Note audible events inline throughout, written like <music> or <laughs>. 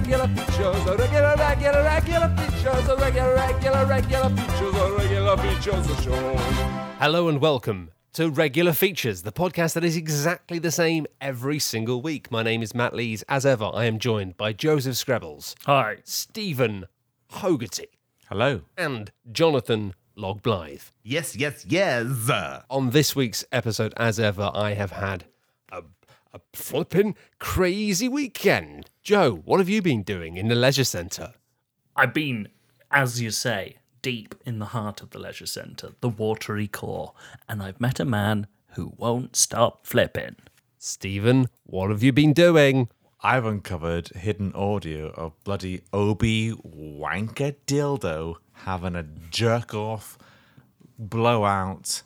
regular features, a regular, regular, regular features, a regular, regular, regular features, a regular features of show. Hello and welcome to Regular Features, the podcast that is exactly the same every single week. My name is Matt Lees. As ever, I am joined by Joseph Skrebels, Hi. Stephen Hogarty, Hello. and Jonathan Log Blyth. Yes, yes, yes. On this week's episode, as ever, I have had a, a flipping crazy weekend. Joe, what have you been doing in the leisure centre? I've been, as you say, deep in the heart of the leisure centre, the watery core, and I've met a man who won't stop flipping. Stephen, what have you been doing? I've uncovered hidden audio of bloody Obi Wanker Dildo having a jerk off, blowout,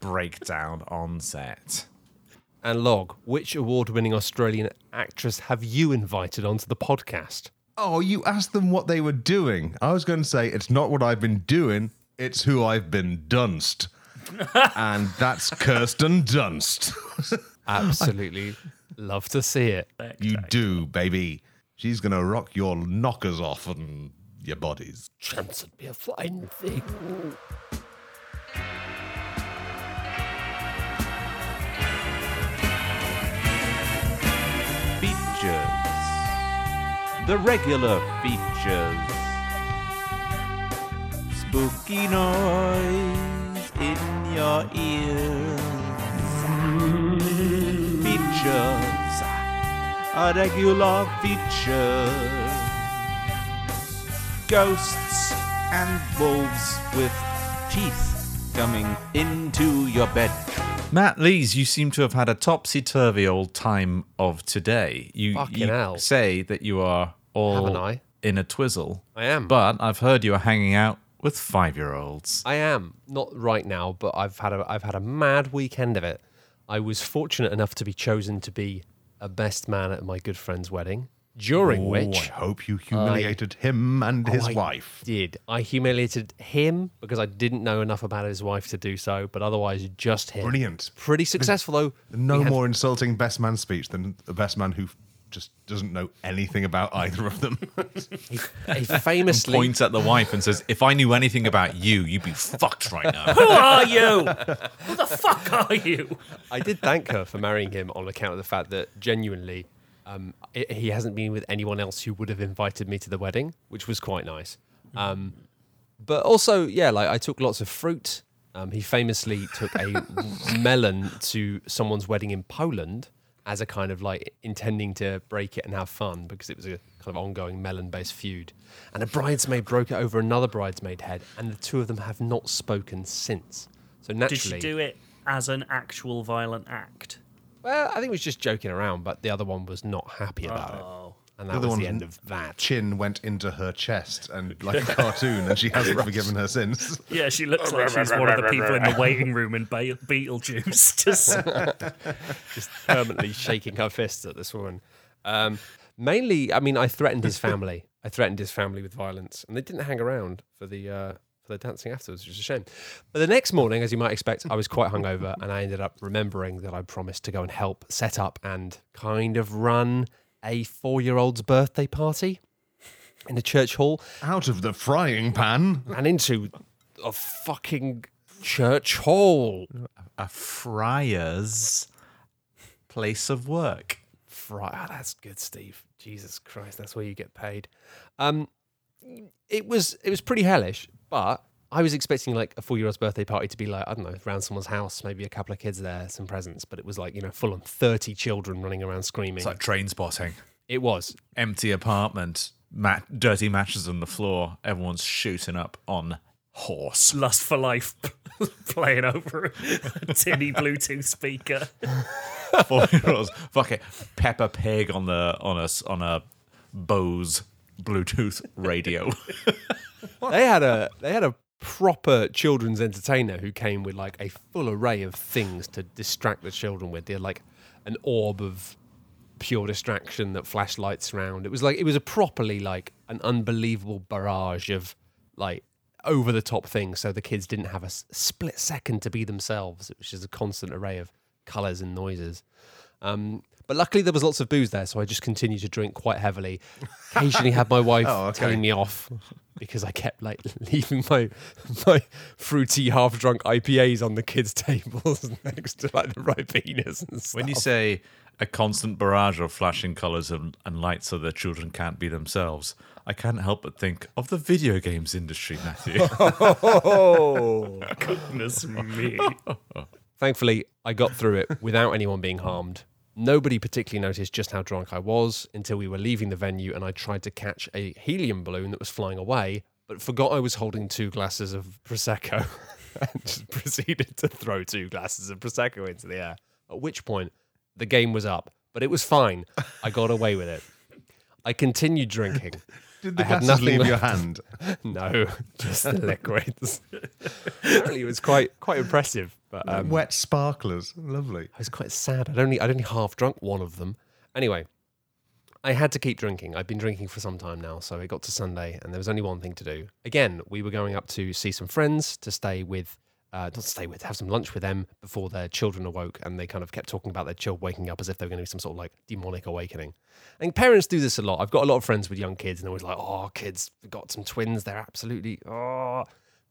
breakdown on set. And Log, which award winning Australian actress have you invited onto the podcast? Oh, you asked them what they were doing. I was going to say it's not what I've been doing, it's who I've been dunced. <laughs> and that's Kirsten Dunst. <laughs> Absolutely love to see it. you do, baby. She's going to rock your knockers off and your bodies. Chance would be a fine thing. <laughs> The regular features. Spooky noise in your ears. Features. A regular features. Ghosts and wolves with teeth coming into your bed. Matt Lees, you seem to have had a topsy turvy old time of today. You, Fucking you hell. say that you are all Haven't I? in a twizzle. I am. But I've heard you are hanging out with five year olds. I am not right now, but I've had a I've had a mad weekend of it. I was fortunate enough to be chosen to be a best man at my good friend's wedding, during Oh, which I hope you humiliated him and his I wife. did. I humiliated him because I didn't know enough about his wife to do so, but otherwise just him. Brilliant. Pretty successful though. No We had more insulting best man speech than the best man who just doesn't know anything about either of them. He famously <laughs> Points at the wife and says, If I knew anything about you, you'd be fucked right now. <laughs> Who are you? <laughs> Who the fuck are you? I did thank her for marrying him on account of the fact that genuinely um, i he hasn't been with anyone else who would have invited me to the wedding, which was quite nice. Um, but also, yeah, like I took lots of fruit. Um, he famously took a <laughs> melon to someone's wedding in Poland as a kind of like intending to break it and have fun because it was a kind of ongoing melon based feud. And a bridesmaid broke it over another bridesmaid head, and the two of them have not spoken since. So naturally, Did she do it as an actual violent act? Well, I think it was just joking around, but the other one was not happy about it. Oh. And The that other was the end of that. Chin went into her chest and <laughs> like a cartoon, and she hasn't forgiven her since. Yeah, she looks like she's one of the people in the waiting room in Be- Beetlejuice. <laughs> Just Just permanently shaking her fists at this woman. Um, mainly, I mean, I threatened his <laughs> family. I threatened his family with violence, and they didn't hang around for the uh, for the dancing afterwards, which is a shame. But the next morning, as you might expect, I was quite hungover, and I ended up remembering that I promised to go and help set up and kind of run a four-year-old's birthday party in a church hall. Out of the frying pan. and into a fucking church hall. a friar's place of work. Right, ah, that's good, Steve. Jesus Christ, that's where you get paid. Um, it was it was pretty hellish, but I was expecting like a four year old's birthday party to be like I don't know around someone's house, maybe a couple of kids there, some presents, but it was like you know full on thirty children running around screaming. It's like Trainspotting. it was. Empty apartment, mat- dirty matches on the floor. Everyone's shooting up on horse. Lust for Life <laughs> playing over a tinny Bluetooth speaker. <laughs> Four year olds. Fuck it. Peppa Pig on the on a s- on a Bose Bluetooth radio. <laughs> they had a they had a proper children's entertainer who came with like a full array of things to distract the children with. They had like an orb of pure distraction that flashlights around. It was like it was a properly like an unbelievable barrage of like over the top things so the kids didn't have a split second to be themselves. It was just a constant array of colors and noises. Um, But luckily, there was lots of booze there, so I just continued to drink quite heavily. Occasionally, had my <laughs> wife Oh, okay. telling me off because I kept like <laughs> leaving my my fruity, half-drunk IPAs on the kids' <laughs> tables next to like the ribenas and stuff. When you say a constant barrage of flashing colours and, and lights so that children can't be themselves, I can't help but think of the video games industry, Matthew. oh. Goodness me. Thankfully, I got through it without anyone being harmed. Nobody particularly noticed just how drunk I was until we were leaving the venue and I tried to catch a helium balloon that was flying away, but forgot I was holding two glasses of Prosecco <laughs> and just proceeded to throw two glasses of Prosecco into the air. At which point, the game was up, but it was fine. I got away with it. I continued drinking. <laughs> Did the I had nothing leave your hand? <laughs> No, just the liquids. Apparently, it was quite quite impressive. But um, Wet sparklers. Lovely. I was quite sad. I'd only I'd only half drunk one of them. Anyway, I had to keep drinking. I'd been drinking for some time now, so it got to Sunday, and there was only one thing to do. Again, we were going up to see some friends to stay with, uh, not stay with, have some lunch with them before their children awoke, and they kind of kept talking about their child waking up as if they were going to be some sort of like demonic awakening. And parents do this a lot. I've got a lot of friends with young kids, and they're always like, "Oh, kids, we've got some twins. They're absolutely oh."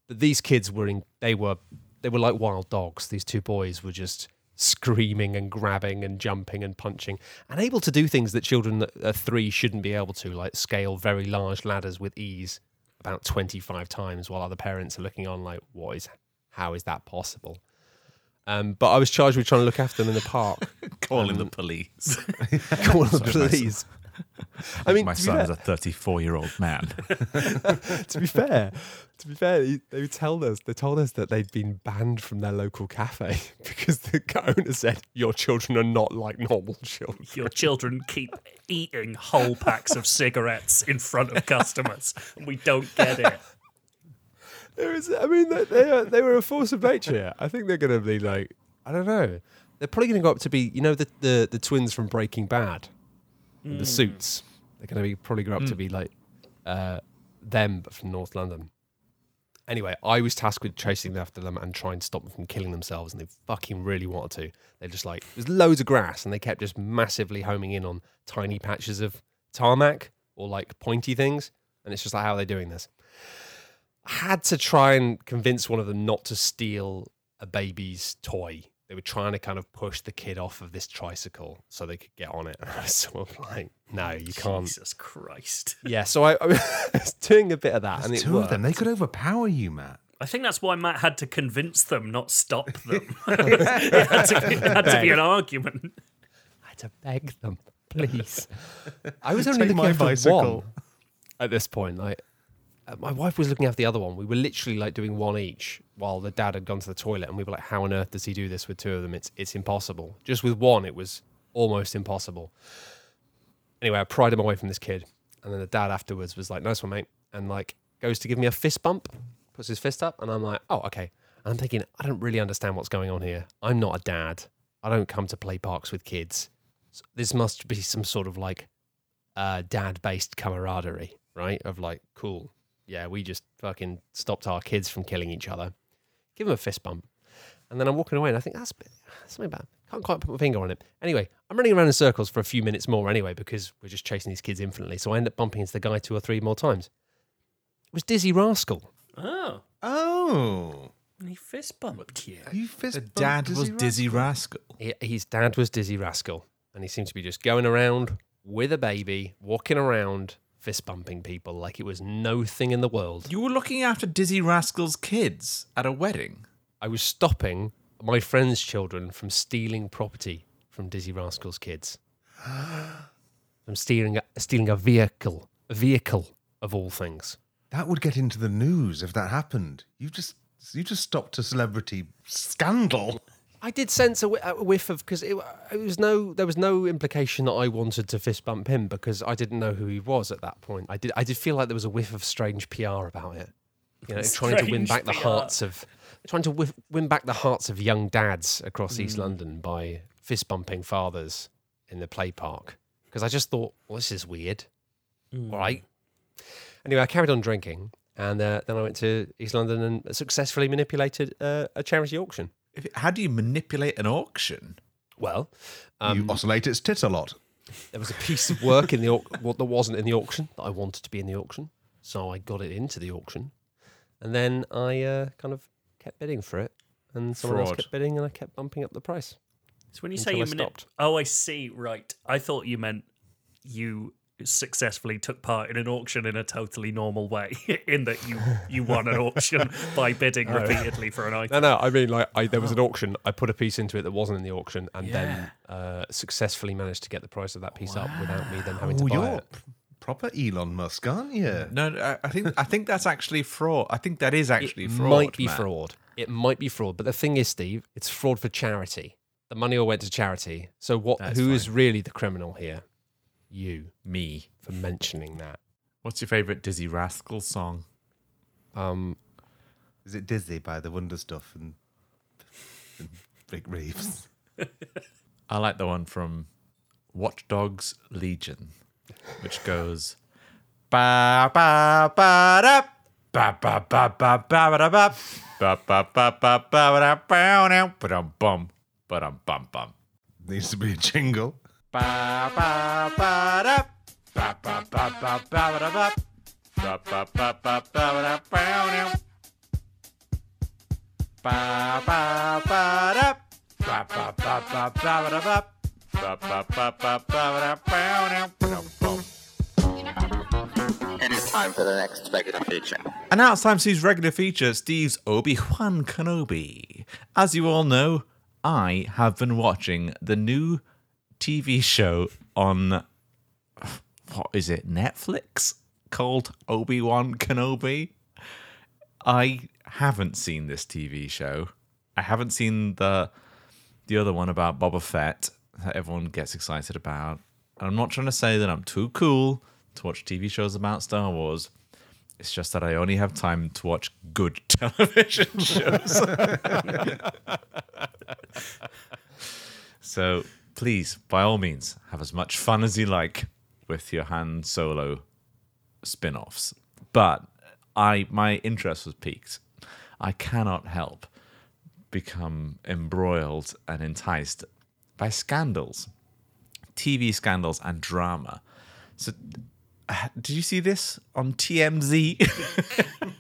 But these kids were in. They were they were like wild dogs. These two boys were just screaming and grabbing and jumping and punching and able to do things that children that are three shouldn't be able to, like scale very large ladders with ease about 25 times while other parents are looking on like, what is, how is that possible? Um, but I was charged with trying to look after them in the park. <laughs> <laughs> Calling the police. Call the police. <laughs> I mean, My to son fair- is a 34 year old man. <laughs> to be fair, to be fair, they- they told us they told us that they'd been banned from their local cafe <laughs> because the owner said your children are not like normal children. Your children keep eating whole packs of cigarettes in front of customers, and we don't get it. There is, I mean, they they, are, they were a force of nature. here. I think they're going to be like, I don't know. They're probably going to go up to be, you know, the the, the twins from Breaking Bad, the suits. They're going to be probably grow up to be like uh, them, but from North London. Anyway, I was tasked with chasing after them and trying to stop them from killing themselves, and they fucking really wanted to. They're just like, there's loads of grass, and they kept just massively homing in on tiny patches of tarmac or like pointy things, and it's just like, how are they doing this? I had to try and convince one of them not to steal a baby's toy. They were trying to kind of push the kid off of this tricycle so they could get on it. <laughs> And I was sort of like, no, you can't. Jesus Christ. <laughs> Yeah, so I, I was <laughs> doing a bit of that, and There's it two worked. of them. They could overpower you, Matt. I think that's why Matt had to convince them, not stop them. it had to be, it had to be an argument. I had to beg them, please. I was only Take looking my bicycle. one at this point. Like, my wife was looking after the other one. We were literally like doing one each while the dad had gone to the toilet, and we were like, "How on earth does he do this with two of them? It's it's impossible." Just with one, it was almost impossible. Anyway, I pried him away from this kid, and then the dad afterwards was like, "Nice one, mate," and like goes to give me a fist bump, puts his fist up, and I'm like, "Oh, okay." And I'm thinking, I don't really understand what's going on here. I'm not a dad. I don't come to play parks with kids. So this must be some sort of like uh, dad-based camaraderie, right? Of like, cool, yeah, we just fucking stopped our kids from killing each other. Give him a fist bump, and then I'm walking away, and I think that's a bit, something bad. Can't quite put my finger on it. Anyway, I'm running around in circles for a few minutes more anyway because we're just chasing these kids infinitely. So I end up bumping into the guy two or three more times. It was Dizzee Rascal. Oh, Oh. And he fist bumped you. You fist The bumped dad was Dizzee Rascal. He- His dad was Dizzee Rascal, and he seemed to be just going around with a baby, walking around, fist bumping people like it was no thing in the world. You were looking after Dizzee Rascal's kids at a wedding. I was stopping my friend's children from stealing property from Dizzee Rascal's kids. <gasps> from stealing a, stealing a vehicle, a vehicle of all things. That would get into the news if that happened. You just you just stopped a celebrity scandal. I did sense a, whi- a whiff of because it, it was no there was no implication that I wanted to fist bump him because I didn't know who he was at that point. I did I did feel like there was a whiff of strange PR about it. You know, trying to win Strange back the PR. hearts of trying to whiff, win back the hearts of young dads across East London by fist bumping fathers in the play park. Because I just thought, well, this is weird. All right. Anyway, I carried on drinking, and uh, then I went to East London and successfully manipulated uh, a charity auction. If, how do you manipulate an auction? Well, you oscillate its tit a lot. there was a piece of work in the au- what that wasn't in the auction that I wanted to be in the auction, so I got it into the auction, and then I uh, kind of kept bidding for it, and someone else kept bidding, and I kept bumping up the price. So when you say Until you I manip- stopped. oh, I see. Right, I thought you meant you successfully took part in an auction in a totally normal way, <laughs> in that you you won an auction <laughs> by bidding repeatedly for an item. No, no, I mean like I, there was an auction. I put a piece into it that wasn't in the auction, and then uh, successfully managed to get the price of that piece up without me then having to Oh, buy you're it. p- proper Elon Musk, aren't you? No, I- I think I think that's actually fraud. I think that is actually it fraud. might be Matt. fraud. It might be fraud. But the thing is, Steve, it's fraud for charity. The money all went to charity. So what? That's Who is really the criminal here? You Me. for mentioning that. What's your favorite Dizzee Rascal song? Um, Is it Dizzy by the Wonder Stuff and, and Vic Reeves? I like the one from Watch Dogs Legion, which goes ba ba ba da ba ba ba ba ba da ba ba ba ba ba ba da ba now ba dum bum ba dum bum bum Needs to be a jingle. Ba ba ba da ba ba ba ba ba da ba ba ba ba ba ba da ba now ba ba ba da ba ba ba ba ba da ba ba ba ba ba ba da ba now ba And it's time for the next regular feature. And now it's time to see regular feature Steve's Obi Wan Kenobi. As you all know, I have been watching the new TV show on what is it, Netflix called Obi Wan Kenobi. I haven't seen this TV show. I haven't seen the the other one about Boba Fett that everyone gets excited about. And I'm not trying to say that I'm too cool to watch TV shows about Star Wars. It's just that I only have time to watch good <laughs> television shows. <laughs> so please, by all means, have as much fun as you like with your Han Solo spin-offs. But I my interest was piqued. I cannot help become embroiled and enticed by scandals, TV scandals and drama. So did you see this on TMZ? <laughs>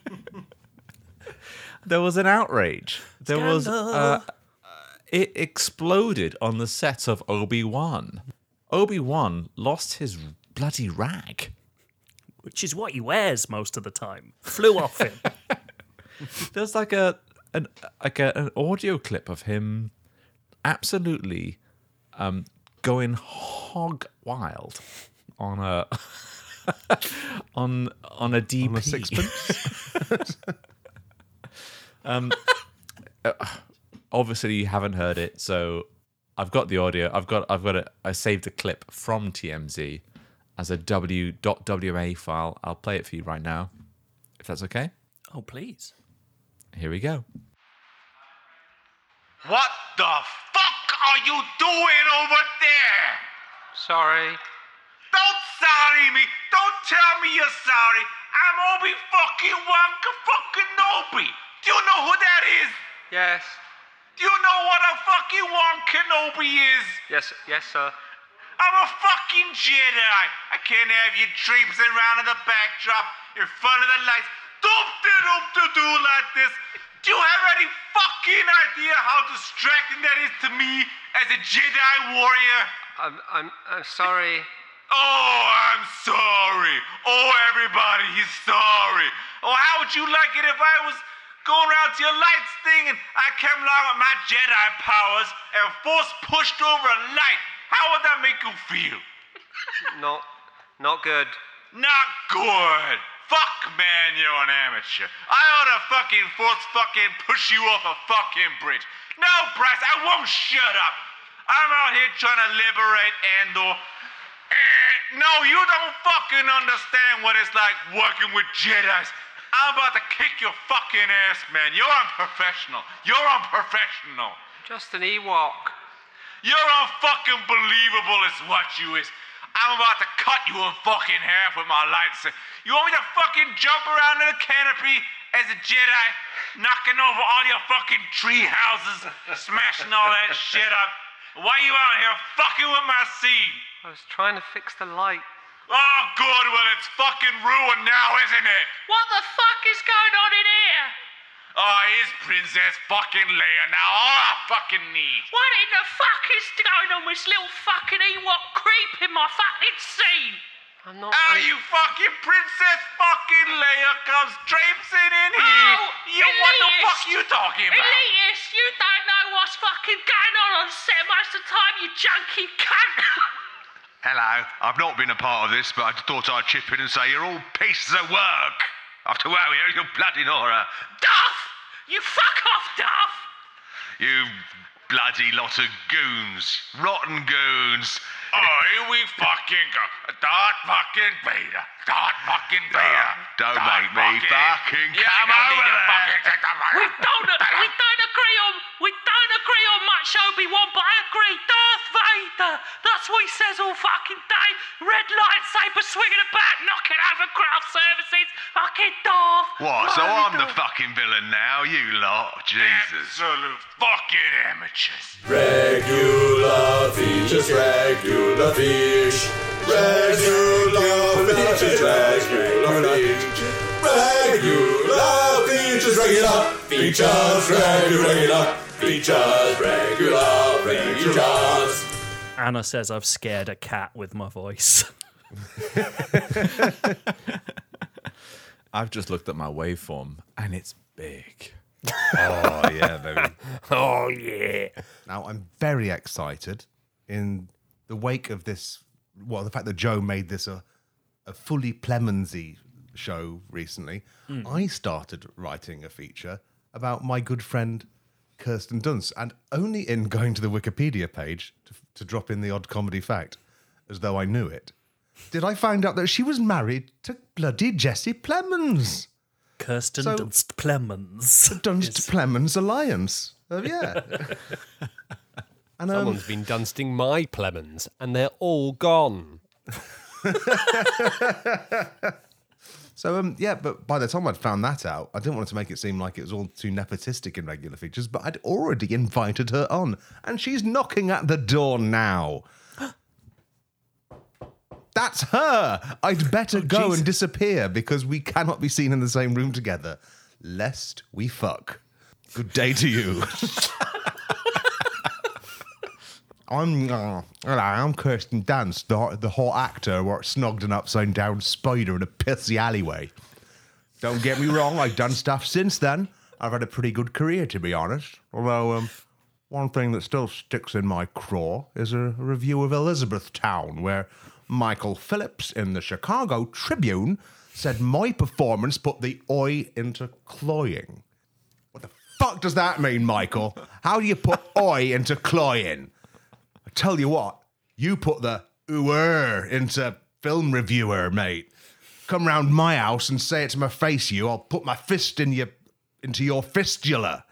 there was an outrage. There was uh, it exploded on the set of Obi Wan. Obi Wan lost his bloody rag. which is what he wears most of the time. Flew off him. <laughs> There's like a an like a, an audio clip of him absolutely um, going hog wild on a <laughs> on on a DP. On a sixpence? <laughs> obviously you haven't heard it, so I've got the audio. I've got I've got it. I saved a clip from TMZ as a w.wma file. I'll play it for you right now, if that's okay. oh, please. Here we go. What the fuck are you doing over there? Sorry. Don't sorry me. Don't tell me you're sorry. I'm Obi fucking Wan fucking Nobi. Do you know who that is? Yes. Do you know what a fucking Wan Kenobi is? Yes, yes, sir. I'm a fucking Jedi. I can't have you traipsing around in the backdrop in front of the lights. Doop de doop de doo like this. Do you have any fucking idea how distracting that is to me as a Jedi warrior? I'm, I'm, I'm sorry. Oh, I'm sorry. Oh, everybody, he's sorry. Oh, how would you like it if I was going around to your lights thing and I came along with my Jedi powers and force pushed over a light? How would that make you feel? <laughs> Not, not good. Not good. Fuck, man, you're an amateur. I ought to fucking force fucking push you off a fucking bridge. No, Bryce, I won't shut up. I'm out here trying to liberate Andor. Eh, no, you don't fucking understand what it's like working with Jedi's. I'm about to kick your fucking ass, man. You're unprofessional. You're unprofessional. Just an Ewok. You're unfucking believable is what you is. I'm about to cut you in fucking half with my lightsaber. You want me to fucking jump around in the canopy as a Jedi, knocking over all your fucking tree houses, smashing all that <laughs> shit up? Why you out here fucking with my scene? I was trying to fix the light. Oh, good. Well, it's fucking ruined now, isn't it? What the fuck is going on in here? Oh, here's Princess fucking Leia now. Oh, on our fucking knees. What in the fuck is going on with this little fucking Ewok creep in my fucking scene? I'm not. I'm- you fucking Princess fucking Leia comes traipsing in here. Oh, you, what the elitist. fuck you talking about? Elitist, you don't know what's fucking going on on set most of the time, you junkie cunt. <laughs> Hello, I've not been a part of this, but I thought I'd chip in and say you're all pieces of work. After wow, you're bloody Nora. Duff! You fuck off, Duff! You bloody lot of goons. Rotten goons. Oh, here we fucking go. Darth fucking Vader. Darth fucking Vader. don't make me fucking come over there. We don't, we don't agree on, we don't agree on much, Obi-Wan, but I agree. Darth Vader! That's what he says all fucking day. Red lightsaber swinging about, knocking over craft services. Fucking Darth. What? So I'm the fucking villain now, you lot? Jesus. Absolute fucking amateurs. Regular features, regular fish. Regular features, regular fish. Regular features, regular features, regular, regular features, regular features. Anna says I've scared a cat with my voice. I've just looked at my waveform and it's big. <laughs> Oh yeah, baby. <laughs> oh yeah. Now I'm very excited in the wake of this. Well, the fact that Joe made this a, a fully Plemonsy show recently, I started writing a feature about my good friend Kirsten Dunst, and only in going to the Wikipedia page to, to drop in the odd comedy fact, as though I knew it, did I find out that she was married to bloody Jesse Plemons. Kirsten So- Dunst Plemons. Dunst Plemons Alliance. Uh, yeah. <laughs> and um, Someone's been dunsting my Plemons, and they're all gone. <laughs> So um, yeah, but by the time I'd found that out, I didn't want to make it seem like it was all too nepotistic in regular features. But I'd already invited her on, and she's knocking at the door now. <gasps> That's her. I'd better go and disappear because we cannot be seen in the same room together, lest we fuck. Good day to you. <laughs> I'm uh, I'm Kirsten Dunst, the, the hot actor who snogged an upside down spider in a pissy alleyway. Don't get me wrong, I've done stuff since then. I've had a pretty good career, to be honest. Although, um, one thing that still sticks in my craw is a review of Elizabethtown, where Michael Phillips in the Chicago Tribune said my performance put the oi into cloying. What the fuck does that mean, Michael? How do you put oi into cloying? I tell you what, you put the ooer into film reviewer, mate. Come round my house and say it to my face, you. I'll put my fist in your into your fistula.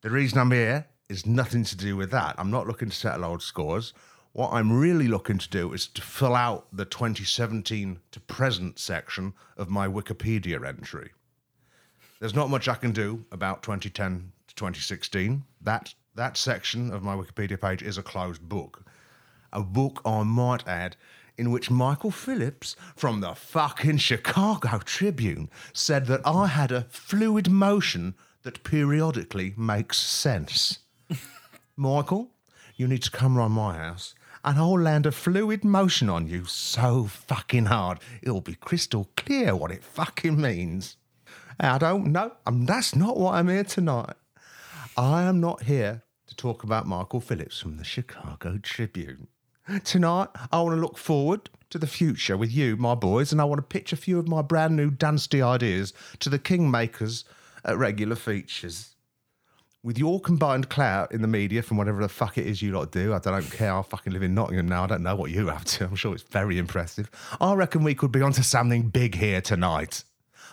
The reason I'm here is nothing to do with that. I'm not looking to settle old scores. What I'm really looking to do is to fill out the 2017 to present section of my Wikipedia entry. There's not much I can do about 2010 to 2016. That that section of my Wikipedia page is a closed book. A book, I might add, in which Michael Phillips from the fucking Chicago Tribune said that I had a fluid motion that periodically makes sense. <laughs> Michael, you need to come round my house and I'll land a fluid motion on you so fucking hard it'll be crystal clear what it fucking means. I don't know. Um, that's not what I'm here tonight. I am not here to talk about Michael Phillips from the Chicago Tribune. Tonight, I want to look forward to the future with you, my boys, and I want to pitch a few of my brand new Dunsty ideas to the kingmakers at regular features. With your combined clout in the media from whatever the fuck it is you lot do, I don't <laughs> care. I fucking live in Nottingham now. I don't know what you have to. I'm sure it's very impressive. I reckon we could be onto something big here tonight.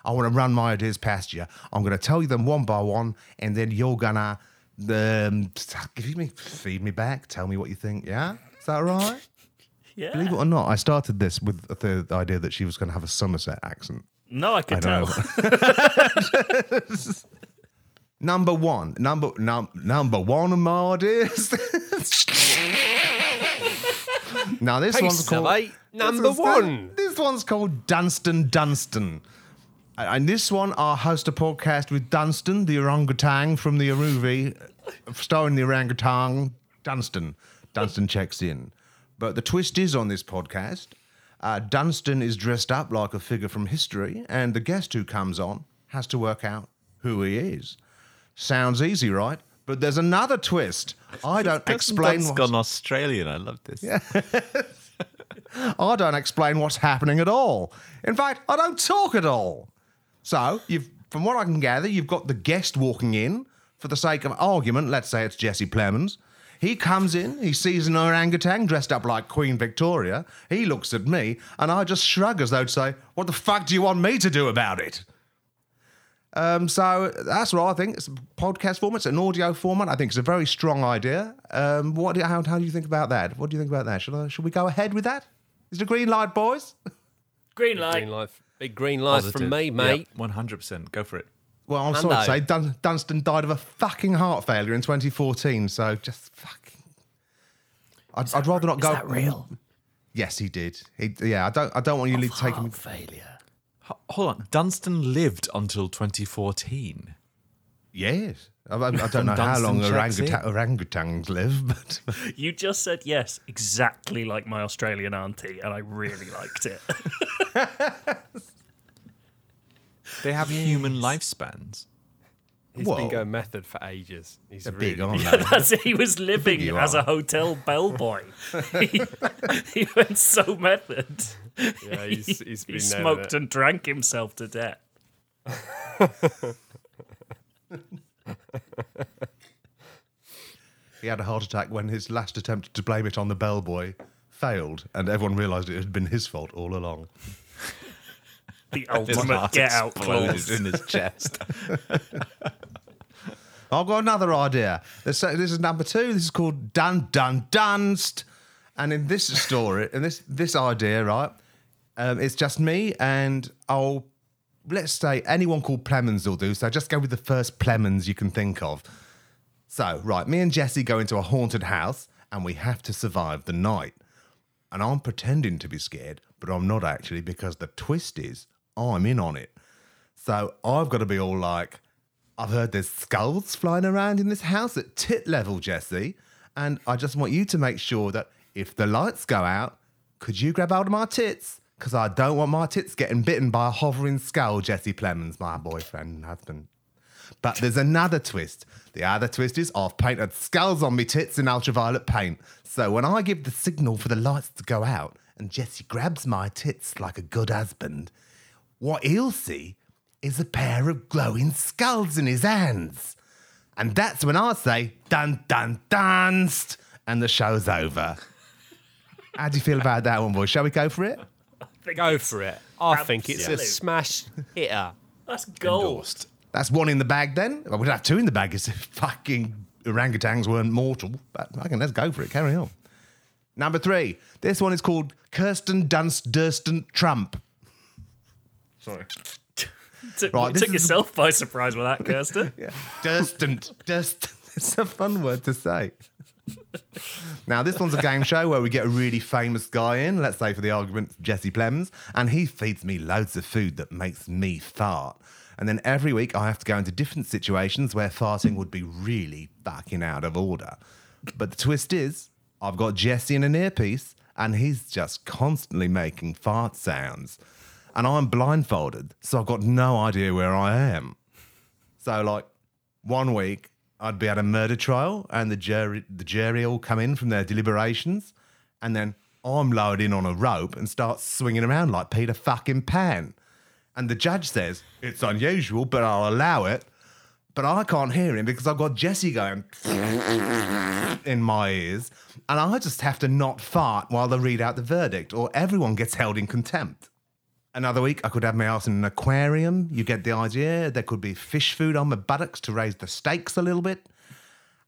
I want to run my ideas past you. I'm going to tell you them one by one, and then you're gonna um, give me feed me back. Tell me what you think. Yeah, is that right? <laughs> Yeah. Believe it or not, I started this with the, the idea that she was going to have a Somerset accent. No, I I could don't tell. <laughs> Number one, number num, number one of my ideas. <laughs> now this Pace one's called eight, number this one. This one's called Dunston Dunston. And this one, I host a podcast with Dunston, the orangutan from the Aruvi, starring the orangutan, Dunston. Dunston checks in. But the twist is on this podcast, uh, Dunston is dressed up like a figure from history, and the guest who comes on has to work out who he is. Sounds easy, right? But there's another twist. I don't explain. That's what's- gone Australian. I love this. <laughs> I don't explain what's happening at all. In fact, I don't talk at all. So, you've, from what I can gather, you've got the guest walking in. For the sake of argument, let's say it's Jesse Plemons. He comes in, he sees an orangutan dressed up like Queen Victoria. He looks at me, and I just shrug as though to say, What the fuck do you want me to do about it? Um, so that's what I think. It's a podcast format, it's an audio format. I think it's a very strong idea. Um, what do, how, how do you think about that? What do you think about that? Should, I, should we go ahead with that? Is it a green light, boys? Green light. Green light, big green light from me, mate. One hundred percent. Go for it. Well, I'm sorry to Hando. say, Dun- Dunston died of a fucking heart failure in 2014. So just fucking. I'd, I'd rather not Is go. that real? Yes, he did. He, yeah, I don't. I don't want you to take him. failure. H- Hold on. Dunston lived until 2014. Yes, I, I- I don't know how long checks orangutan, orangutans live, <laughs> but You just said yes, exactly like my Australian auntie, and I really liked it. <laughs> They have human lifespans. He's Whoa. been going method for ages. He's they're really big, aren't Yeah, that's it. He was living as are. a hotel bellboy. <laughs> he, he went so method. Yeah, he's, he, he's he been nailing smoked it. and drank himself to death. He had a heart attack when his last attempt to blame it on the bellboy failed, and everyone realised it had been his fault all along. <laughs> The His ultimate heart get out exploded clause. in his chest. <laughs> I've got another idea. This, this is number two. This is called Dun Dun Dunst. And in this story, in this this idea, right, um, it's just me and I'll let's say anyone called Plemons will do. So just go with the first Plemons you can think of. So right, me and Jesse go into a haunted house and we have to survive the night. And I'm pretending to be scared, but I'm not actually because the twist is I'm in on it. So I've got to be all like, I've heard there's skulls flying around in this house at tit level, Jesse. And I just want you to make sure that if the lights go out, could you grab hold of my tits? Because I don't want my tits getting bitten by a hovering skull, Jesse Plemons, my boyfriend and husband. But there's another twist. The other twist is I've painted skulls on my tits in ultraviolet paint. So when I give the signal for the lights to go out and Jesse grabs my tits like a good husband, what he'll see is a pair of glowing skulls in his hands. And that's when I say, dun dun danced, and the show's over. How do you feel about that one, boys? Shall we go for it? Go for it. I think it's a Absolute. smash hitter. That's gold. That's one in the bag then. Well, we'd have two in the bag <laughs> if fucking orangutans weren't mortal. But I can let's go for it. Carry on. Number three. This one is called Kirsten Dunst Durston Trump. Sorry. <laughs> Took, Right, took yourself by surprise with that, Kirsten. <laughs> yeah. Durston. Durston. It's a fun word to say. Now, this one's a game show where we get a really famous guy in, let's say for the argument, Jesse Plemons, and he feeds me loads of food that makes me fart. And then every week I have to go into different situations where farting would be really fucking out of order. But the twist is, I've got Jesse in an earpiece, and he's just constantly making fart sounds. And I'm blindfolded, so I've got no idea where I am. So, like, one week I'd be at a murder trial, and the jury, the jury all come in from their deliberations, and then I'm lowered in on a rope and start swinging around like Peter fucking Pan. And the judge says it's unusual, but I'll allow it. But I can't hear him because I've got Jesse going <laughs> in my ears, and I just have to not fart while they read out the verdict, or everyone gets held in contempt. Another week, I could have my ass in an aquarium. You get the idea. There could be fish food on my buttocks to raise the stakes a little bit.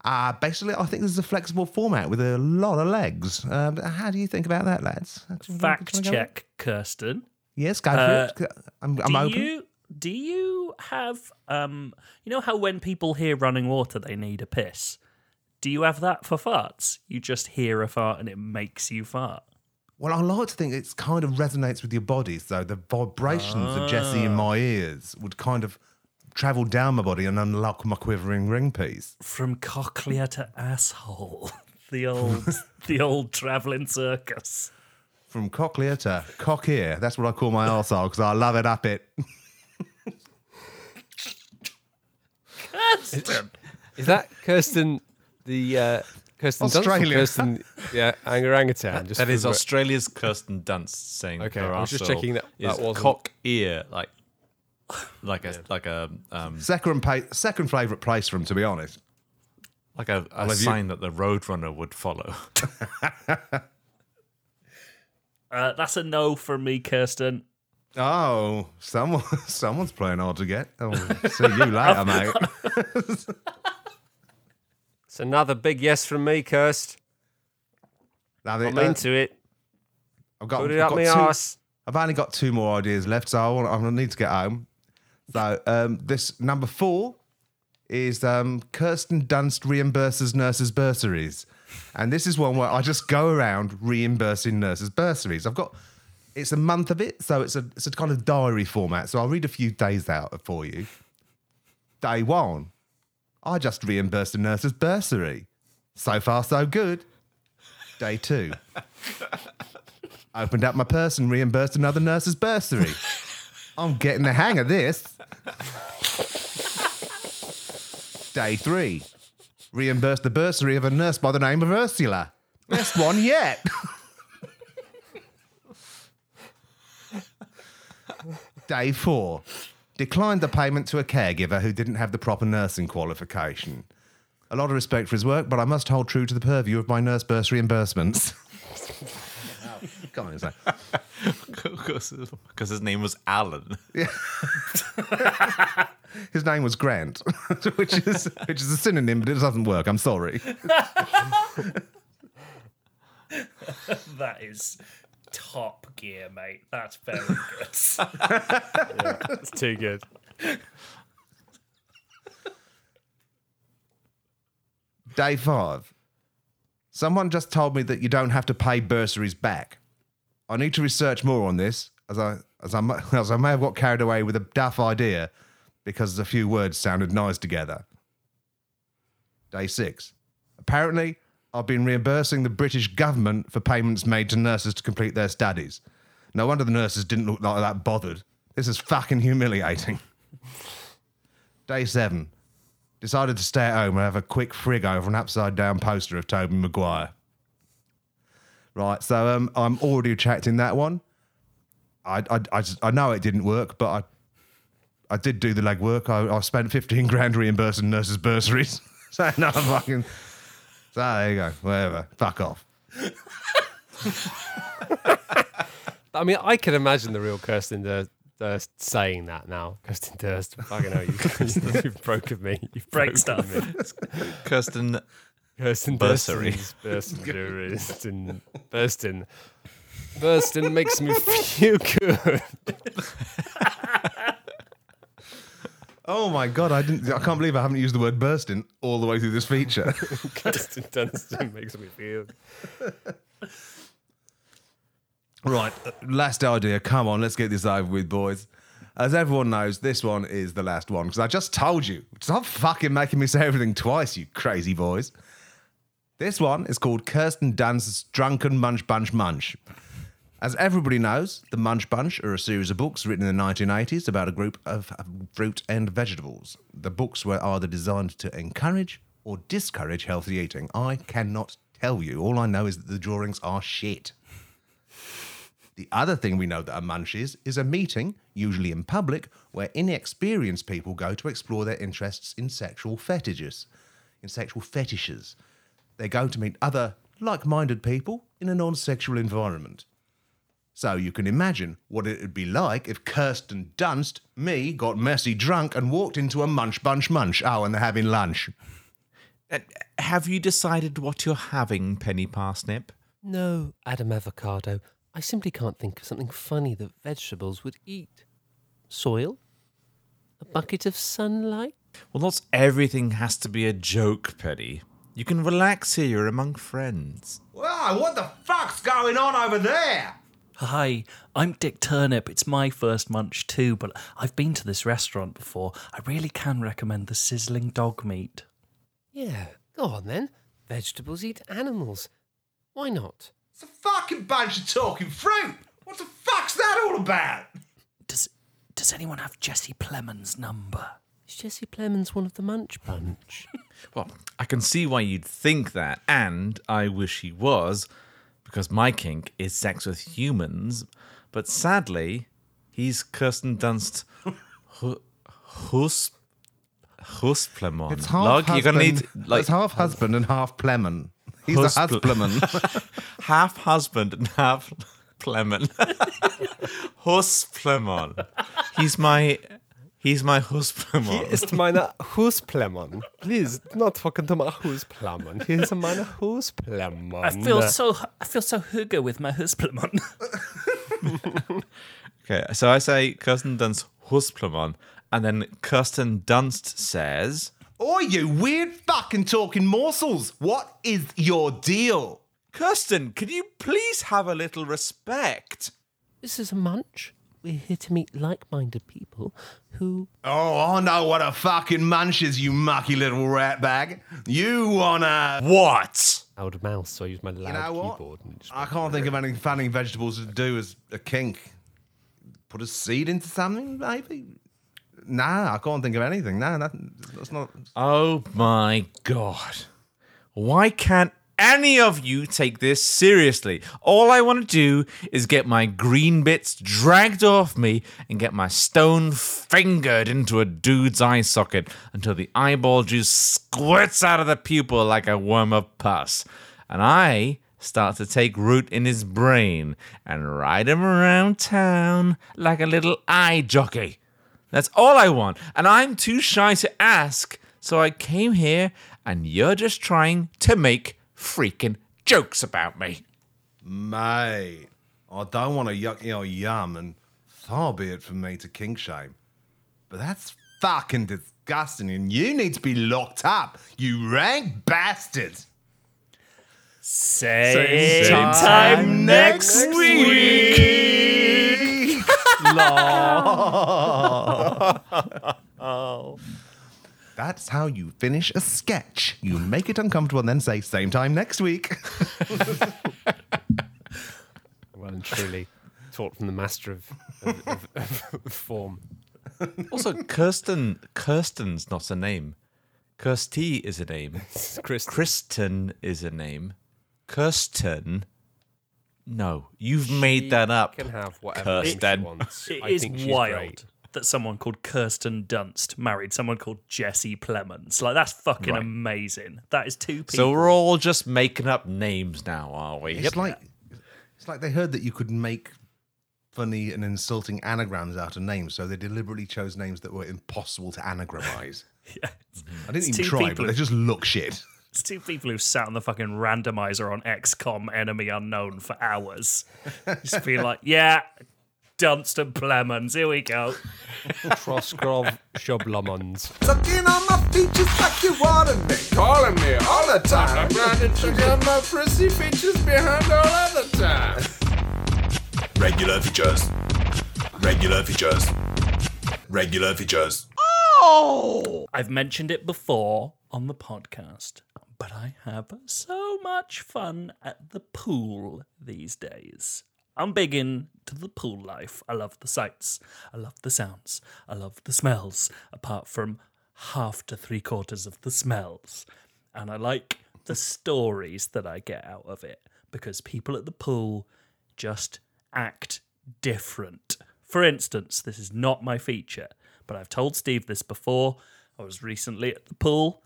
Uh, basically, I think this is a flexible format with a lot of legs. Um, how do you think about that, lads? Do you wanna- Fact do you wanna go? check, Kirsten. Yes, go Uh, for it. I'm, I'm do open. you Do you have um you know how when people hear running water they need a piss? Do you have that for farts? You just hear a fart and it makes you fart. Well, I like to think it kind of resonates with your body. So the vibrations of Jesse in my ears would kind of travel down my body and unlock my quivering ring piece. From cochlea to asshole. <laughs> The old the old travelling circus. From cochlea to cock ear. That's what I call my arsehole because I love it up it. Is that Kirsten, the uh, Kirsten Dunst or Kirsten, yeah, orangutan? Just That for is the- Australia's Kirsten Dunst saying Okay, her I was just checking that. that wasn't- cock ear like like a like a um Second, pa- second favourite place for him, to be honest. like a, a have you- sign that the roadrunner would follow. <laughs> Uh, that's a no from me, Kirsten. Oh, someone, <laughs> someone's playing hard to get. Oh, see you later, <laughs> mate. <laughs> It's another big yes from me, Kirst. Now, I'm uh, into it. I've got, Put I've it up got my two- arse. I've only got two more ideas left, so I, want, I need to get home. So um, this number four is um, Kirsten Dunst reimburses nurses' bursaries, and this is one where I just go around reimbursing nurses' bursaries. I've got it's a month of it, so it's a it's a kind of diary format. So I'll read a few days out for you. Day one, I just reimbursed a nurse's bursary. So far, so good. Day two. Opened up my purse and reimbursed another nurse's bursary. I'm getting the hang of this. Day three. Reimbursed the bursary of a nurse by the name of Ursula. Best one yet. Day four. Declined the payment to a caregiver who didn't have the proper nursing qualification. A lot of respect for his work, but I must hold true to the purview of my nurse bursary reimbursements. Come on, say. Because his name was Alan. <laughs> His name was Grant, <laughs> which is which is a synonym, but it doesn't work. I'm sorry. <laughs> That is top gear, mate. That's very good. It's too good. Day five. Someone just told me that you don't have to pay bursaries back. I need to research more on this, as I as I, <laughs> as I may have got carried away with a daft idea because a few words sounded nice together. Day six. Apparently, I've been reimbursing the British government for payments made to nurses to complete their studies. No wonder the nurses didn't look like that bothered. This is fucking humiliating. <laughs> Day seven. Decided to stay at home and have a quick frig over an upside down poster of Tobey Maguire. Right, so um, I'm already retracting that one. I, I, I, just, I know it didn't work, but I I did do the legwork. I, I spent 15 grand reimbursing nurses' bursaries. <laughs> so no, fucking. So there you go. Whatever. Fuck off. I mean, I can imagine the real Kirsten Durst, Durst saying that now. Kirsten Durst, fucking hell, you, <laughs> you've broken me. You've Break broken stuff. me. Kirsten Kirsten Bursary. <laughs> Burston, Burston, makes me <laughs> feel good. Oh my god, I didn't. I can't believe I haven't used the word bursting all the way through this feature. <laughs> Kirsten Dunst makes me feel. Right, uh, last idea. Come on, let's get this over with, boys. As everyone knows, this one is the last one because I just told you. Stop fucking making me say everything twice, you crazy boys. This one is called Kirsten Dunst's Drunken Munch Bunch Munch. As everybody knows, the Munch Bunch are a series of books written in the 1980s about a group of fruit and vegetables. The books were either designed to encourage or discourage healthy eating. I cannot tell you. All I know is that the drawings are shit. The other thing we know that a munch is, is a meeting, usually in public, where inexperienced people go to explore their interests in sexual fetishes. In sexual fetishes. They go to meet other like minded people in a non sexual environment. So you can imagine what it would be like if Kirsten Dunst, me, got messy drunk and walked into a munch bunch munch. Oh, and they're having lunch. Uh, Have you decided what you're having, Penny Parsnip? No, Adam Avocado. I simply can't think of something funny that vegetables would eat. Soil? A bucket of sunlight? Well, not everything has to be a joke, Petty. You can relax here. You're among friends. Wow, what the fuck's going on over there? Hi, I'm Dick Turnip. It's my first munch too, but I've been to this restaurant before. I really can recommend the sizzling dog meat. Yeah, go on then. Vegetables eat animals. Why not? It's a fucking bunch of talking fruit. What the fuck's that all about? Does Does anyone have Jesse Plemons' number? Is Jesse Plemons one of the Munch Bunch? <laughs> Well, I can see why you'd think that, and I wish he was, because my kink is sex with humans. But sadly, he's Kirsten Dunst. Hu- Hus. Husplemon. It's half Log, husband. you're gonna need like it's half husband and half plemon. He's Huspl- a husbleman. <laughs> half husband and half Plemon. <laughs> Husplemon. He's my. He's my Husplemon. ist meine Husplemon. Please, not fucking to my Husplemon. Hier ist meine Husplemon. I feel so I feel so hygge with my husband. <laughs> Okay, so I say Kirsten Dunst Husplemon, and then Kirsten Dunst says. Oh, you weird fucking talking morsels. What is your deal? Kirsten, can you please have a little respect? This is a munch. We're here to meet like-minded people who Oh, I know what a fucking munch is, you mucky little ratbag. You wanna. What? i loud mouse, so I use my loud know what? keyboard. And just I can't think of any funny vegetables to do as a kink. Put a seed into something, maybe? Nah, I can't think of anything. Nah, that, that's not. Oh my god. Why can't any of you take this seriously? All I want to do is get my green bits dragged off me and get my stone fingered into a dude's eye socket until the eyeball juice squirts out of the pupil like a worm of pus. And I start to take root in his brain and ride him around town like a little eye jockey. That's all I want. And I'm too shy to ask. So I came here and you're just trying to make freaking jokes about me. Mate, I don't want to yuck your yum, and far be it from me to kink shame. But that's fucking disgusting, and you need to be locked up, you rank bastard. Same, Same time, next week. <laughs> <laughs> <laughs> That's how you finish a sketch. You make it uncomfortable and then say, same time next week. <laughs> well and truly taught from the master of, of, of, of form. Also, Kirsten, Kirsten's not a name. Kirsty is a name. <laughs> Kristen. Kristen is a name. Kirsten. No, you've made that up. Can have whatever name she Kirsten. wants. It I is think she's wild great. That someone called Kirsten Dunst married someone called Jesse Plemons. Like that's fucking Right. amazing. That is two people. So we're all just making up names now, are we? It's like it's like they heard that you could make funny and insulting anagrams out of names, so they deliberately chose names that were impossible to anagramize. <laughs> Yeah. I didn't It's even try, people but they just look shit. It's two people who sat on the fucking randomizer on XCOM Enemy Unknown for hours. <laughs> Just being like, yeah, Dunst and Plemons, here we go. Troskrov Shoblamons. Sucking on my features like you wanted me. Calling me all the time. I'm trying to check my prissy features behind all other time. Regular features. Regular features. Regular features. Oh! I've mentioned it before on the podcast, but I have so much fun at the pool these days. I'm big into the pool life. I love the sights, I love the sounds, I love the smells, apart from half to three quarters of the smells. And I like the stories that I get out of it because people at the pool just act different. For instance, this is not my feature, but I've told Steve this before. I was recently at the pool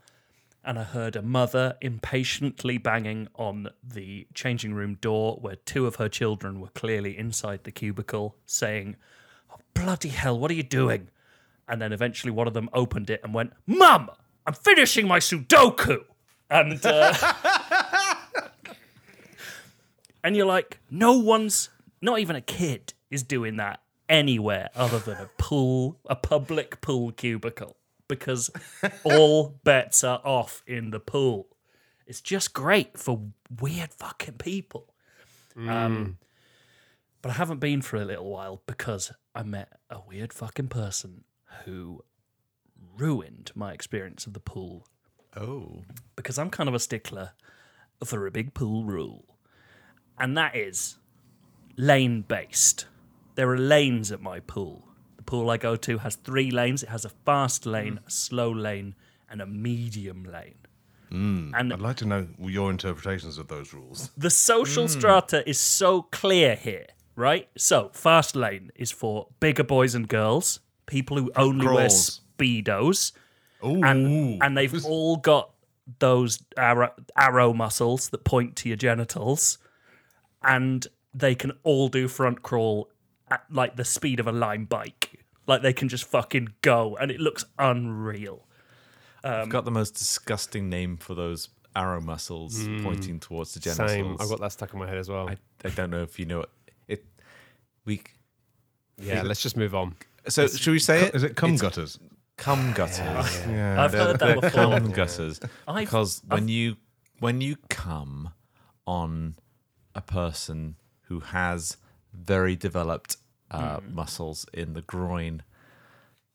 and I heard a mother impatiently banging on the changing room door where two of her children were clearly inside the cubicle, saying, oh, Bloody hell, what are you doing? And then eventually one of them opened it and went, Mum, I'm finishing my Sudoku. And, uh, <laughs> and you're like, no one's, not even a kid, is doing that anywhere other than a pool, a public pool cubicle, because all bets are off in the pool. It's just great for weird fucking people. Um, but I haven't been for a little while because I met a weird fucking person who ruined my experience of the pool Oh. because I'm kind of a stickler for a big pool rule. And that is lane based. There are lanes at my pool. The pool I go to has three lanes it has a fast lane, a slow lane, and a medium lane. Hmm. And I'd like to know your interpretations of those rules. <laughs> the social hmm. strata is so clear here, right? So, fast lane is for bigger boys and girls, people who only wear speedos, Ooh. and and they've all got those arrow, arrow muscles that point to your genitals, and they can all do front crawl at like the speed of a lime bike. Like they can just fucking go, and it looks unreal. I've got the most disgusting name for those arrow muscles mm. pointing towards the genitals. Same. I've got that stuck in my head as well. I, I don't know if you know it. it we yeah, let's just move on. so should we say it? Is it cum It's gutters? cum gutters? I've heard that <laughs> before. cum gutters I've- because when you when you come on a person who has very developed uh, Hmm. muscles in the groin,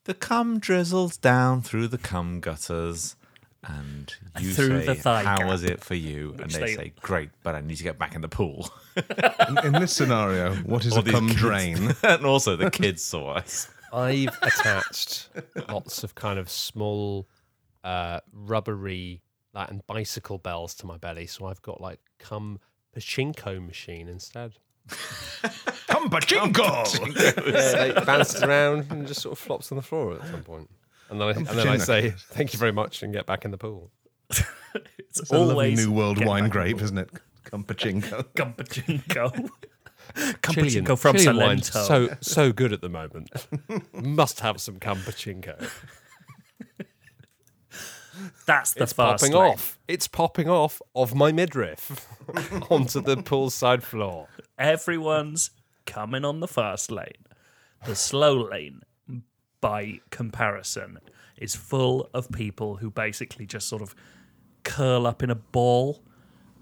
the cum drizzles down through the cum gutters. And you Through say, the thigh "How gap." was it for you?" And they, they- say, "Great, but I need to get back in the pool." In, in this scenario, what is All a cum kids- drain? <laughs> and also, the kids saw us. I've attached <laughs> lots of kind of small, uh, rubbery like, and bicycle bells to my belly, so I've got like cum pachinko machine instead. <laughs> cum pachinko! yeah, it bounces around and just sort of flops on the floor at some point. And then I, and then I say thank you very much and get back in the pool. It's, It's a lovely new world wine grape, isn't it? Cum pachinko. Campachinko. From Chilean wine's Salento. so so good at the moment. <laughs> Must have some campachinko. That's the It's fast popping lane. off. It's popping off of my midriff <laughs> onto the poolside floor. Everyone's coming on the fast lane. The slow lane, by comparison, is full of people who basically just sort of curl up in a ball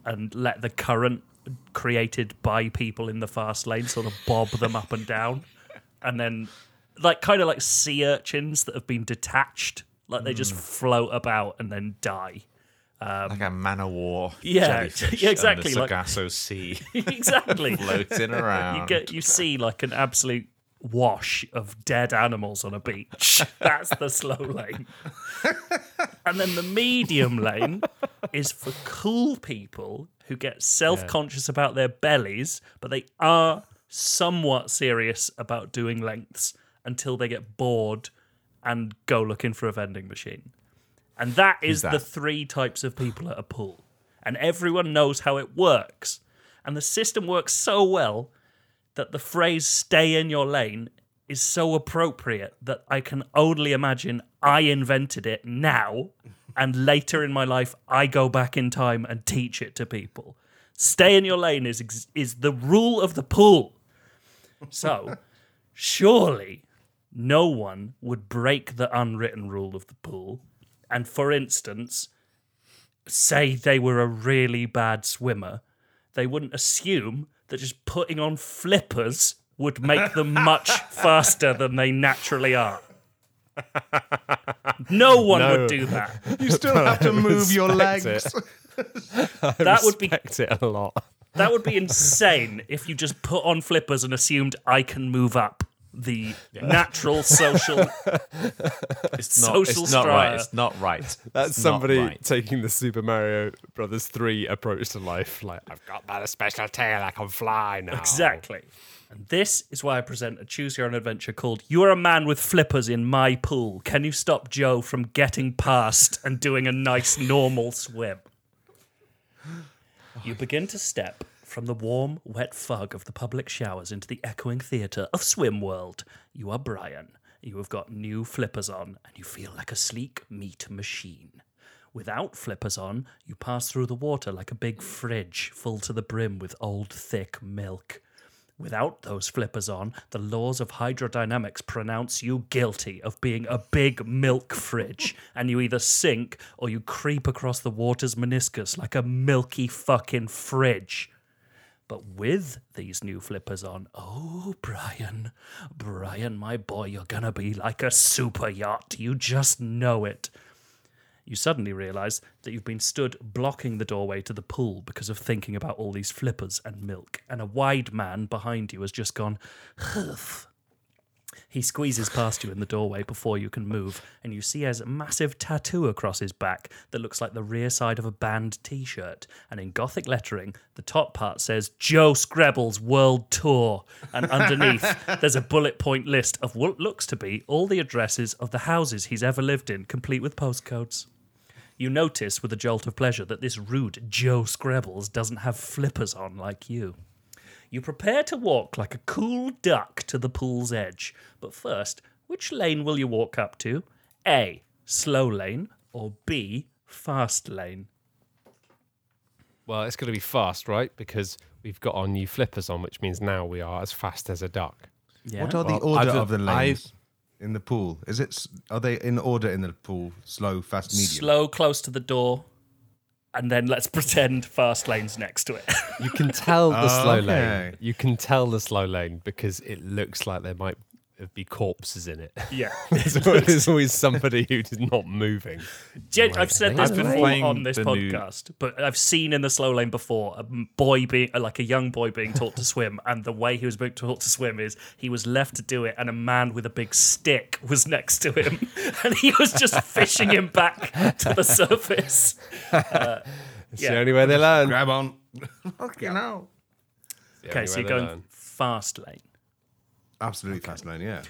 and let the current created by people in the fast lane sort of bob them up and down. And then, like, kind of like sea urchins that have been detached, like they just mm. float about and then die. Um, like a man of war. Yeah, <laughs> yeah, exactly, like- Sargasso Sea, <laughs> exactly. floating <laughs> around. you get you see like an absolute wash of dead animals on a beach. That's the slow lane. and then the medium lane is for cool people who get self-conscious about their bellies, but they are somewhat serious about doing lengths until they get bored and go looking for a vending machine. And that is that? the three types of people at a pool. And everyone knows how it works. And the system works so well that the phrase stay in your lane is so appropriate that I can only imagine I invented it now and later in my life I go back in time and teach it to people. Stay in your lane is is the rule of the pool. So, surely no one would break the unwritten rule of the pool and for instance say they were a really bad swimmer they wouldn't assume that just putting on flippers would make them <laughs> much faster than they naturally are. No one No. would do that. You still have to <laughs> move your legs. respect <laughs> That would be Respect it a lot. that would be insane if you just put on flippers and assumed I can move up the natural social <laughs> It's not, social it's not right. <laughs> It's not right. That's It's somebody right. taking the Super Mario Brothers 3 approach to life. Like, I've got that special tail, I can fly now. Exactly. And this is why I present a choose your own adventure called You're a Man with Flippers in My Pool. Can you stop Joe from getting past and doing a nice normal swim? You begin to step from the warm, wet fog of the public showers into the echoing theatre of Swim World. You are Brian. You have got new flippers on, and you feel like a sleek meat machine. Without flippers on, you pass through the water like a big fridge full to the brim with old, thick milk. Without those flippers on, the laws of hydrodynamics pronounce you guilty of being a big milk fridge, and you either sink or you creep across the water's meniscus like a milky fucking fridge. But with these new flippers on, oh, Brian, Brian, my boy, you're gonna be like a super yacht. You just know it. You suddenly realize that you've been stood blocking the doorway to the pool because of thinking about all these flippers and milk, and a wide man behind you has just gone, huff. He squeezes past you in the doorway before you can move, and you see his massive tattoo across his back that looks like the rear side of a band t shirt. And in gothic lettering, the top part says Joe Skrebels World Tour. And <laughs> underneath, there's a bullet point list of what looks to be all the addresses of the houses he's ever lived in, complete with postcodes. You notice with a jolt of pleasure that this rude Joe Skrebels doesn't have flippers on like you. You prepare to walk like a cool duck to the pool's edge. But first, which lane will you walk up to? A. Slow lane or B. Fast lane? Well, it's going to be fast, right? Because we've got our new flippers on, which means now we are as fast as a duck. Yeah. What are the Well, order I've- of the I've- lanes in the pool? Is it? Are they in order in the pool? Slow, fast, medium. Slow close to the door, and then let's <laughs> pretend fast lane's next to it. You can tell the <laughs> Oh, slow okay. lane. You can tell the slow lane because it looks like there might be corpses in it. yeah. <laughs> <laughs> There's always, there's always somebody <laughs> who's not moving. Gen- I've said this I've before on this the new- podcast, but I've seen in the slow lane before a boy being uh, like a young boy being taught to swim, and the way he was being taught to swim is he was left to do it, and a man with a big stick was next to him, and he was just fishing him back to the surface. It's Yeah. the only way they learn. Grab on. Fucking hell. Okay, so you're going learn. fast lane. Absolutely fast lane. Yeah.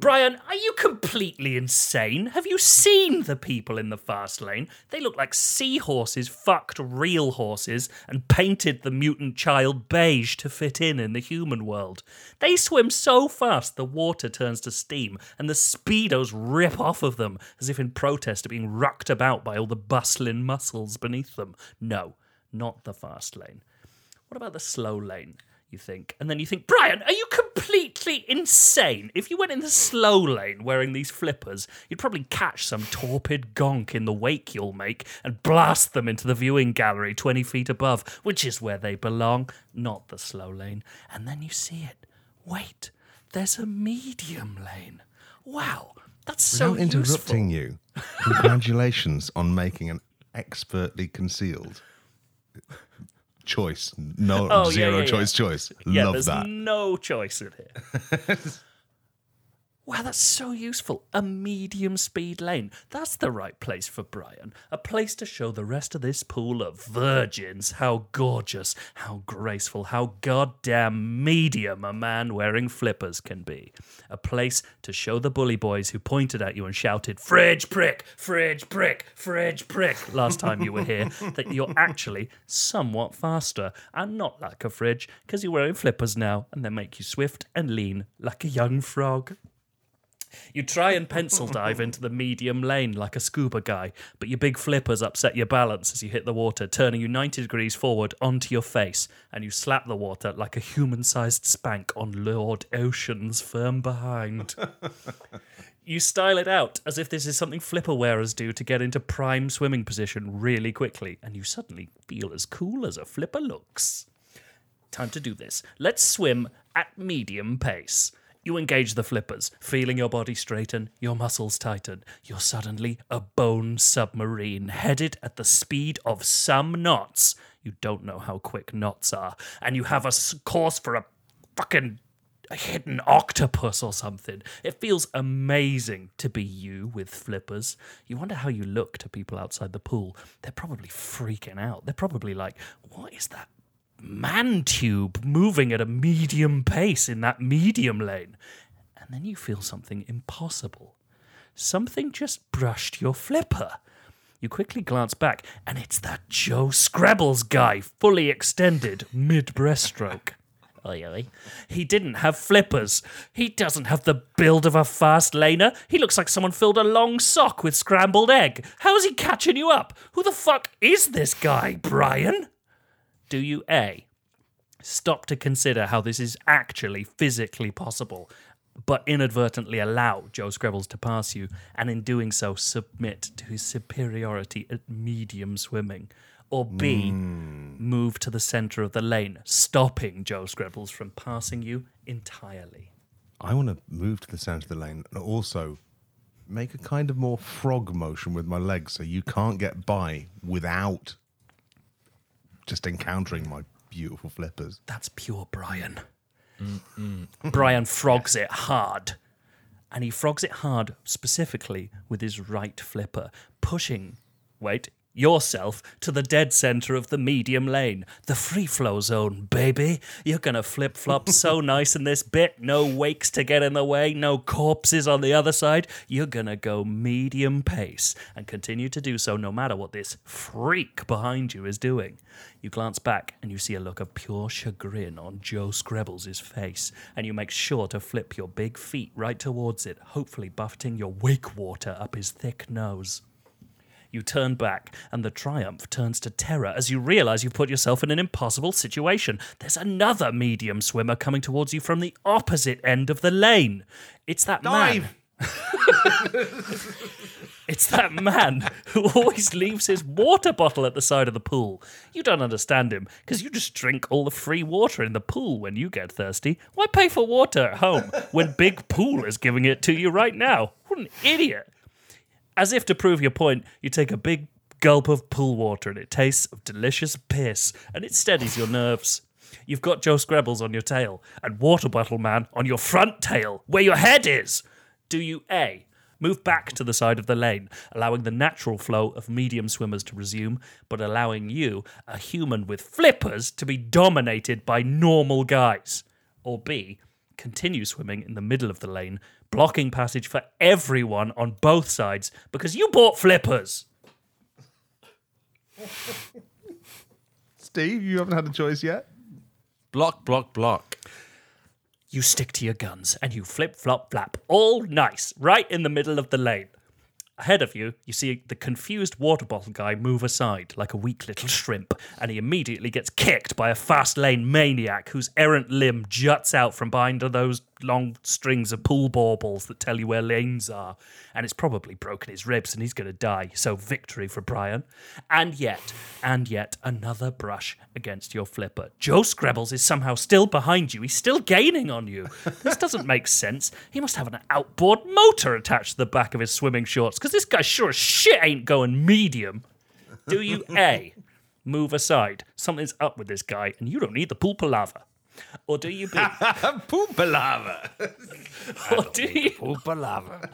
Brian, are you completely insane? Have you seen the people in the fast lane? They look like seahorses fucked real horses and painted the mutant child beige to fit in in the human world. They swim so fast the water turns to steam and the speedos rip off of them as if in protest at being rocked about by all the bustling muscles beneath them. No, not the fast lane. What about the slow lane? You think, and then you think, Brian, are you completely insane? If you went in the slow lane wearing these flippers, you'd probably catch some torpid gonk in the wake you'll make and blast them into the viewing gallery 20 feet above, which is where they belong, not the slow lane. And then you see it. Wait, there's a medium lane. Wow, that's so Without interrupting useful. you, congratulations on making an expertly concealed choice. No Oh, zero yeah, yeah. choice choice. Yeah, Love there's that. no choice in here. <laughs> wow, that's so useful. A medium speed lane. That's the right place for Brian. A place to show the rest of this pool of virgins how gorgeous, how graceful, how goddamn medium a man wearing flippers can be. A place to show the bully boys who pointed at you and shouted, Fridge prick, fridge prick, fridge prick, last time you were here, <laughs> that you're actually somewhat faster and not like a fridge because you're wearing flippers now and they make you swift and lean like a young frog. You try and pencil dive into the medium lane like a scuba guy, but your big flippers upset your balance as you hit the water, turning you 90 degrees forward onto your face, and you slap the water like a human sized spank on Lord Ocean's firm behind. <laughs> You style it out as if this is something flipper wearers do to get into prime swimming position really quickly, and you suddenly feel as cool as a flipper looks. Time to do this. Let's swim at medium pace. You engage the flippers, feeling your body straighten, your muscles tighten. You're suddenly a bone submarine, headed at the speed of some knots. You don't know how quick knots are, and you have a course for a fucking a hidden octopus or something. It feels amazing to be you with flippers. You wonder how you look to people outside the pool. They're probably freaking out. They're probably like, what is that man tube moving at a medium pace in that medium lane? And then you feel something impossible. Something just brushed your flipper. You quickly glance back, and it's that Joe Skrebels guy, fully extended, mid breaststroke. Oi, oi. He didn't have flippers. He doesn't have the build of a fast laner. He looks like someone filled a long sock with scrambled egg. How's he catching you up? Who the fuck is this guy, Brian? Do you A. stop to consider how this is actually physically possible, but inadvertently allow Joe Skrebels to pass you, and in doing so, submit to his superiority at medium swimming. Or B, move to the center of the lane, stopping Joe Skrebels from passing you entirely. I want to move to the centre of the lane and also make a kind of more frog motion with my legs so you can't get by without just encountering my beautiful flippers. That's pure Brian. Brian frogs it hard. And he frogs it hard specifically with his right flipper, pushing, wait, yourself to the dead center of the medium lane, the free flow zone, baby. You're gonna flip flop <laughs> so nice in this bit. No wakes to get in the way, no corpses on the other side. You're gonna go medium pace and continue to do so no matter what this freak behind you is doing. You glance back and you see a look of pure chagrin on Joe Skrebels' face, and you make sure to flip your big feet right towards it, hopefully buffeting your wake water up his thick nose. You turn back, and the triumph turns to terror as you realize you've put yourself in an impossible situation. There's another medium swimmer coming towards you from the opposite end of the lane. It's that man. <laughs> It's that man who always leaves his water bottle at the side of the pool. You don't understand him because you just drink all the free water in the pool when you get thirsty. Why pay for water at home when Big Pool is giving it to you right now? What an idiot. As if to prove your point, you take a big gulp of pool water and it tastes of delicious piss and it steadies your nerves. You've got Joe Skrebels on your tail and Water Bottle Man on your front tail, where your head is. Do you A. Move back to the side of the lane, allowing the natural flow of medium swimmers to resume, but allowing you, a human with flippers, to be dominated by normal guys? Or B. Continue swimming in the middle of the lane, blocking passage for everyone on both sides because you bought flippers. Steve, you haven't had a choice yet? Block, block, block. You stick to your guns and you flip, flop, flap, all nice, right in the middle of the lane. Ahead of you, you see the confused water bottle guy move aside like a weak little shrimp, and he immediately gets kicked by a fast lane maniac whose errant limb juts out from behind those long strings of pool baubles that tell you where lanes are. And it's probably broken his ribs and he's going to die. So, victory for Brian. And yet, and yet, another brush against your flipper. Joe Skrebels is somehow still behind you. He's still gaining on you. This doesn't make sense. He must have an outboard motor attached to the back of his swimming shorts because this guy sure as shit ain't going medium. Do you A, move aside? Something's up with this guy and you don't need the pool palaver. Or do you B, <laughs> Poop lava. or do you Poop lava.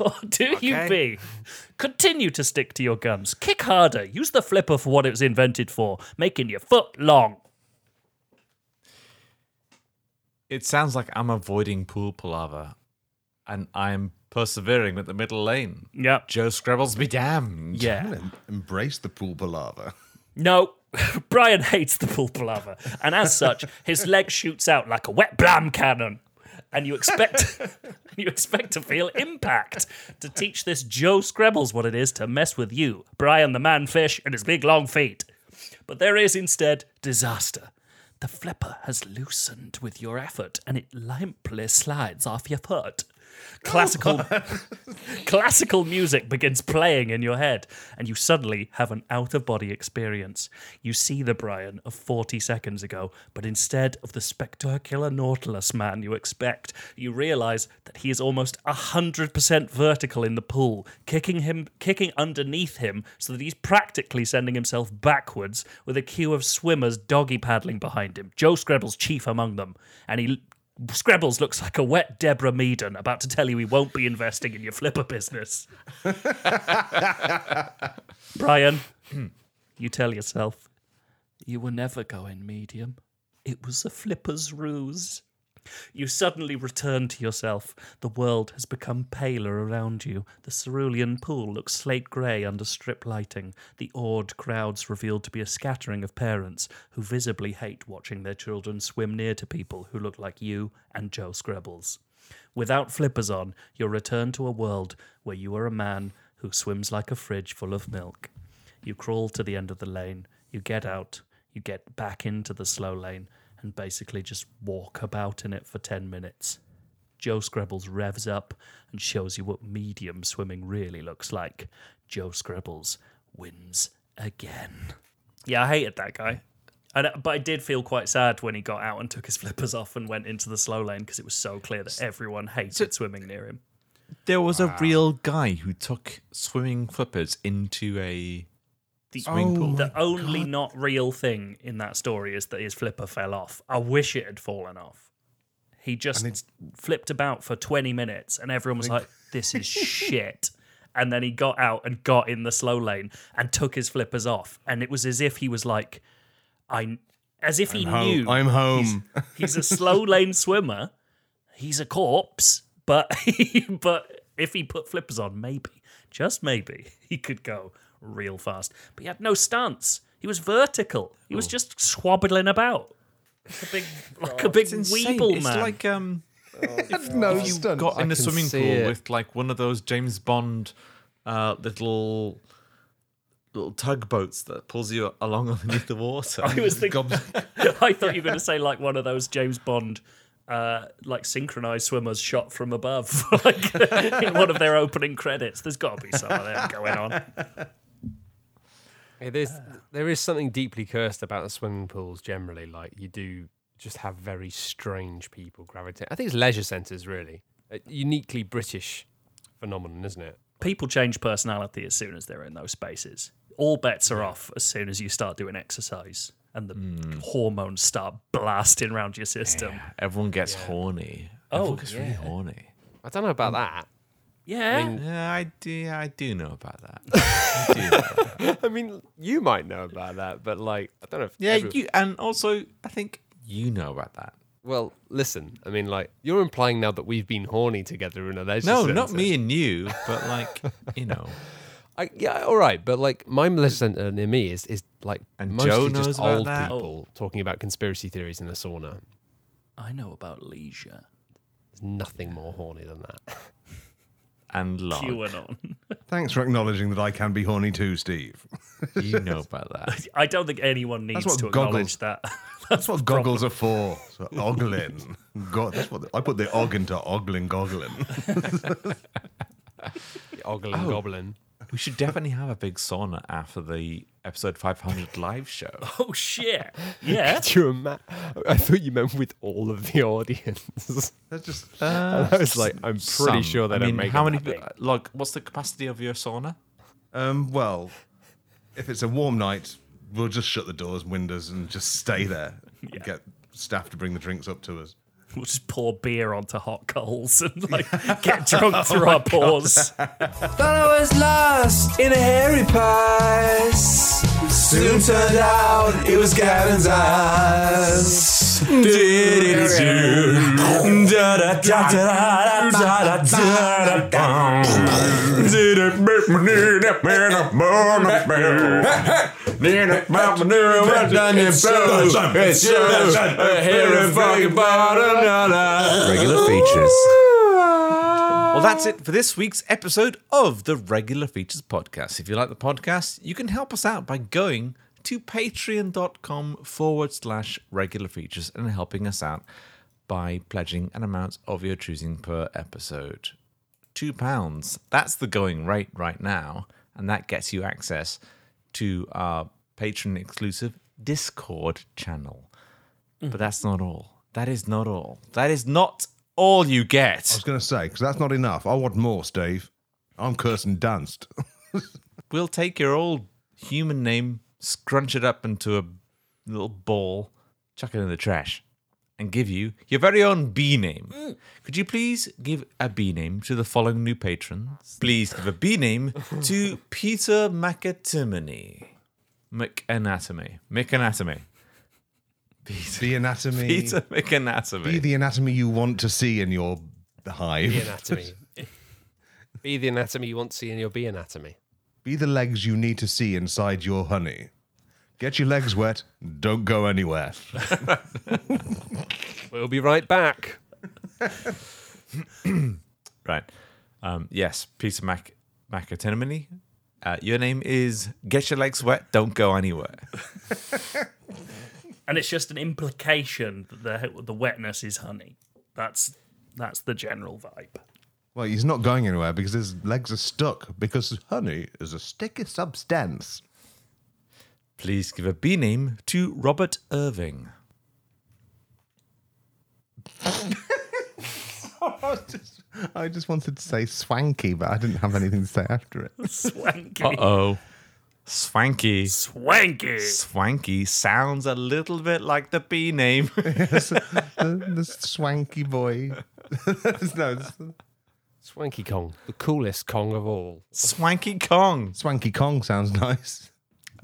Or do you Okay. B? Continue to stick to your guns. Kick harder. Use the flipper for what it was invented for, making your foot long. It sounds like I'm avoiding pool palaver, and I'm persevering with the middle lane. Yep. Joe Skrebels be damned. Yeah. Em- Embrace the pool palaver. <laughs> No. <laughs> Brian hates the pool palaver, and as such, his leg shoots out like a wet blam cannon. And you expect <laughs> you expect to feel impact to teach this Joe Skrebels what it is to mess with you, Brian the manfish, and his big long feet. But there is instead disaster. The flipper has loosened with your effort, and it limply slides off your foot. <laughs> Classical, oh, <laughs> classical music begins playing in your head, and you suddenly have an out of body experience. You see the Brian of 40 seconds ago, but instead of the spectacular Nautilus man you expect, you realize that he is almost 100% vertical in the pool, kicking him kicking underneath him so that he's practically sending himself backwards with a queue of swimmers doggy paddling behind him. Joe Skrebels chief among them, and he Skrebels looks like a wet Deborah Meaden about to tell you he won't be investing in your flipper business. <laughs> Brian, <clears throat> you tell yourself, you were never going medium. It was a flipper's ruse. You suddenly return to yourself. The world has become paler around you. The cerulean pool looks slate grey under strip lighting. The awed crowds revealed to be a scattering of parents who visibly hate watching their children swim near to people who look like you and Joe Skrebels. Without flippers on, you're returned to a world where you are a man who swims like a fridge full of milk. You crawl to the end of the lane, you get out, you get back into the slow lane, and basically just walk about in it for 10 minutes. Joe Skrebels revs up and shows you what medium swimming really looks like. Joe Skrebels wins again. Yeah, I hated that guy. And, uh, but I did feel quite sad when he got out and took his <laughs> flippers off and went into the slow lane because it was so clear that everyone hated swimming near him. There was a real guy who took swimming flippers into a The, pool. the only not real thing in that story is that his flipper fell off. I wish it had fallen off. He just flipped about for 20 minutes and everyone was like, this is <laughs> shit. And then he got out and got in the slow lane and took his flippers off. And it was as if he was like, I, as if he I'm home. knew. I'm home. He's, he's a slow <laughs> lane swimmer. He's a corpse, but <laughs> but if he put flippers on, maybe, just maybe, he could go real fast. But he had no stance. He was vertical. He Oh. was just swabbling about. Like a big, <laughs> like a big It's insane. weeble It's man. like um, no if you stunts. got in I a can swimming pool it. with like one of those James Bond uh, little little tugboats that pulls you along <laughs> underneath the water. I was <laughs> thinking. I thought you were going to say like one of those James Bond. Uh, like synchronized swimmers shot from above, like in one of their opening credits. There's got to be some of that going on. Yeah, there's, ah. there is something deeply cursed about the swimming pools generally. Like you do just have very strange people gravitate. I think it's leisure centres really, a uniquely British phenomenon, isn't it? people change personality as soon as they're in those spaces. All bets are off as soon as you start doing exercise and the hmm. hormones start blasting around your system. Everyone gets horny. Oh, Everyone gets really horny. I don't know about um, that. Yeah. Yeah, I do. I do know about that. <laughs> I do know about that. I mean, you might know about that, but like, I don't know. If Yeah, everyone- you, and also I think you know about that. Well, listen. I mean, like, you're implying now that we've been horny together in a leisure No, centre. not me and you, but like <laughs> you know. I, yeah, all right, but like my leisure centre near me is is like And mostly Joe just about old that? people talking about conspiracy theories in the sauna. I know about leisure. There's nothing more horny than that. <laughs> And log. QAnon. <laughs> Thanks for acknowledging that I can be horny too, Steve. You know about that. <laughs> I don't think anyone needs what to goggles- acknowledge that. <laughs> That's what goggles are for. So, ogling. God, that's what I put the og into ogling goggling. The ogling oh. goblin. We should definitely have a big sauna after the episode 500 live show. <laughs> oh shit. <laughs> Yeah. Do you ima- I thought you meant with all of the audience. <laughs> That's just I was like, I'm pretty Some. sure they I don't mean, make how many? that. Like, what's the capacity of your sauna? um. Well, if it's a warm night, we'll just shut the doors, and windows, and just stay there. Get staff to bring the drinks up to us. <laughs> We'll just pour beer onto hot coals and <laughs> like get drunk through our pores. Thought <laughs> I was lost in a hairy past. Soon turned out it was Gavin's eyes. Regular features. Well, that's it for this week's episode of the Regular Features Podcast. If you like the podcast, you can help us out by going to patreon.com forward slash regular features and helping us out by pledging an amount of your choosing per episode. Two pounds. That's the going rate right now. And that gets you access to our patron exclusive Discord channel. But that's not all. That is not all. That is not all you get. I was going to say because that's not enough. I want more, Steve. I'm Kirsten Dunst. <laughs> We'll take your old human name, scrunch it up into a little ball, chuck it in the trash, and give you your very own B name. Could you please give a B name to the following new patrons? Please give a B name to <laughs> Peter McAtimony. McAnatomy. McAnatomy. Peter, the anatomy. Peter McAnatomy. Be the anatomy you want to see in your hive. Be anatomy. Be the anatomy you want to see in your bee anatomy. Be the legs you need to see inside your honey. Get your legs wet. Don't go anywhere. <laughs> We'll be right back. <coughs> Right. Um, yes, Peter Mac McAtimony. Uh, your name is Get Your Legs Wet, Don't Go Anywhere. <laughs> and it's just an implication that the the wetness is honey. That's that's the general vibe. Well, he's not going anywhere because his legs are stuck because honey is a sticky substance. Please give a B name to Robert Irving. <laughs> I just, I just wanted to say swanky, but I didn't have anything to say after it. <laughs> Swanky. Uh oh. Swanky. Swanky. Swanky sounds a little bit like the B name. <laughs> the, the swanky boy. no, Swanky Kong, the coolest Kong of all. Swanky Kong. swanky Kong sounds nice.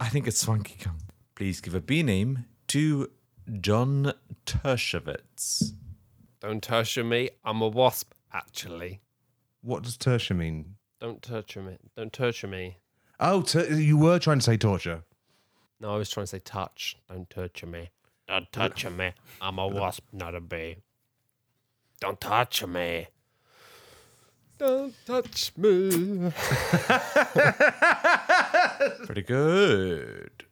I think it's Swanky Kong. Please give a B name to John Tershevitz. Don't torture me. I'm a wasp, actually. What does tertia mean? Don't torture me. Don't torture me. Oh, ter- you were trying to say torture. No, I was trying to say touch. Don't torture me. Don't touch me. I'm a wasp, not a bee. Don't touch me. Don't touch me. <laughs> Pretty good.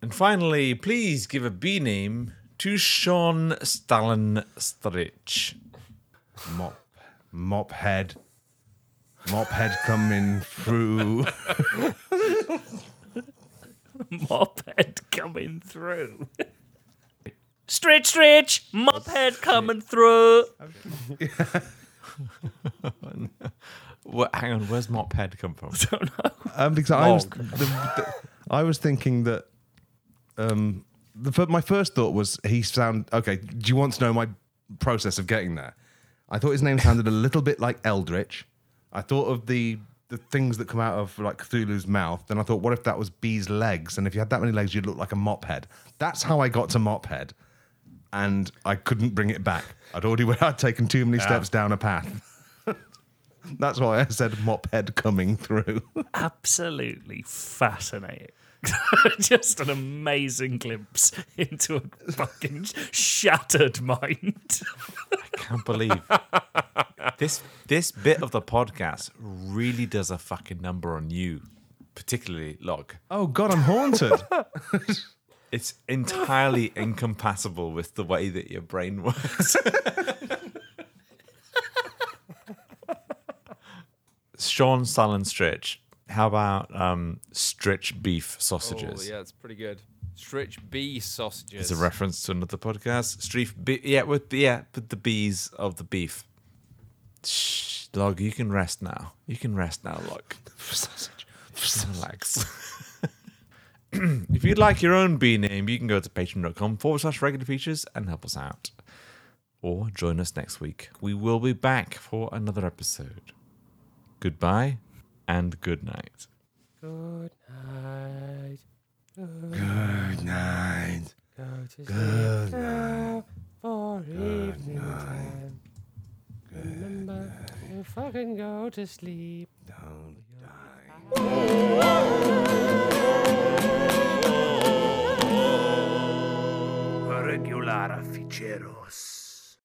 And finally, please give a B name to Sean Stalin Strich. Mop, mop head, mop head coming through. <laughs> mop head coming through. <laughs> Stretch, stretch, mop head coming through. <laughs> What, hang on, where's Mophead come from? <laughs> Um, because I was, the, the- I was thinking that. Um, the, my first thought was he sound okay. Do you want to know my process of getting there? I thought his name sounded a little bit like Eldritch. I thought of the the things that come out of like Cthulhu's mouth. Then I thought, what if that was Bee's legs? And if you had that many legs, you'd look like a mop head. That's how I got to mop head, and I couldn't bring it back. I'd already <laughs> I'd taken too many steps down a path. <laughs> That's why I said mop head coming through. <laughs> Absolutely fascinating. Just an amazing glimpse into a fucking shattered mind. I can't believe this. This bit of the podcast really does a fucking number on you, particularly Log. Oh God, I'm haunted. It's entirely <laughs> incompatible with the way that your brain works. Sean Stalin Stritch. How about um, Stritch beef sausages? Oh, yeah, it's pretty good. Stritch bee sausages. It's a reference to another podcast. Streef, be- yeah, with the, yeah, with the bees of the beef. Shh, Log, you can rest now. You can rest now, Log. <laughs> Relax. <laughs> <clears throat> if you'd like your own bee name, you can go to patreon.com forward slash regular features and help us out. Or join us next week. We will be back for another episode. Goodbye and good night. Good night. Good night. Go to Good sleep now for evening time. Remember to fucking go to sleep. Don't Regular ficheros.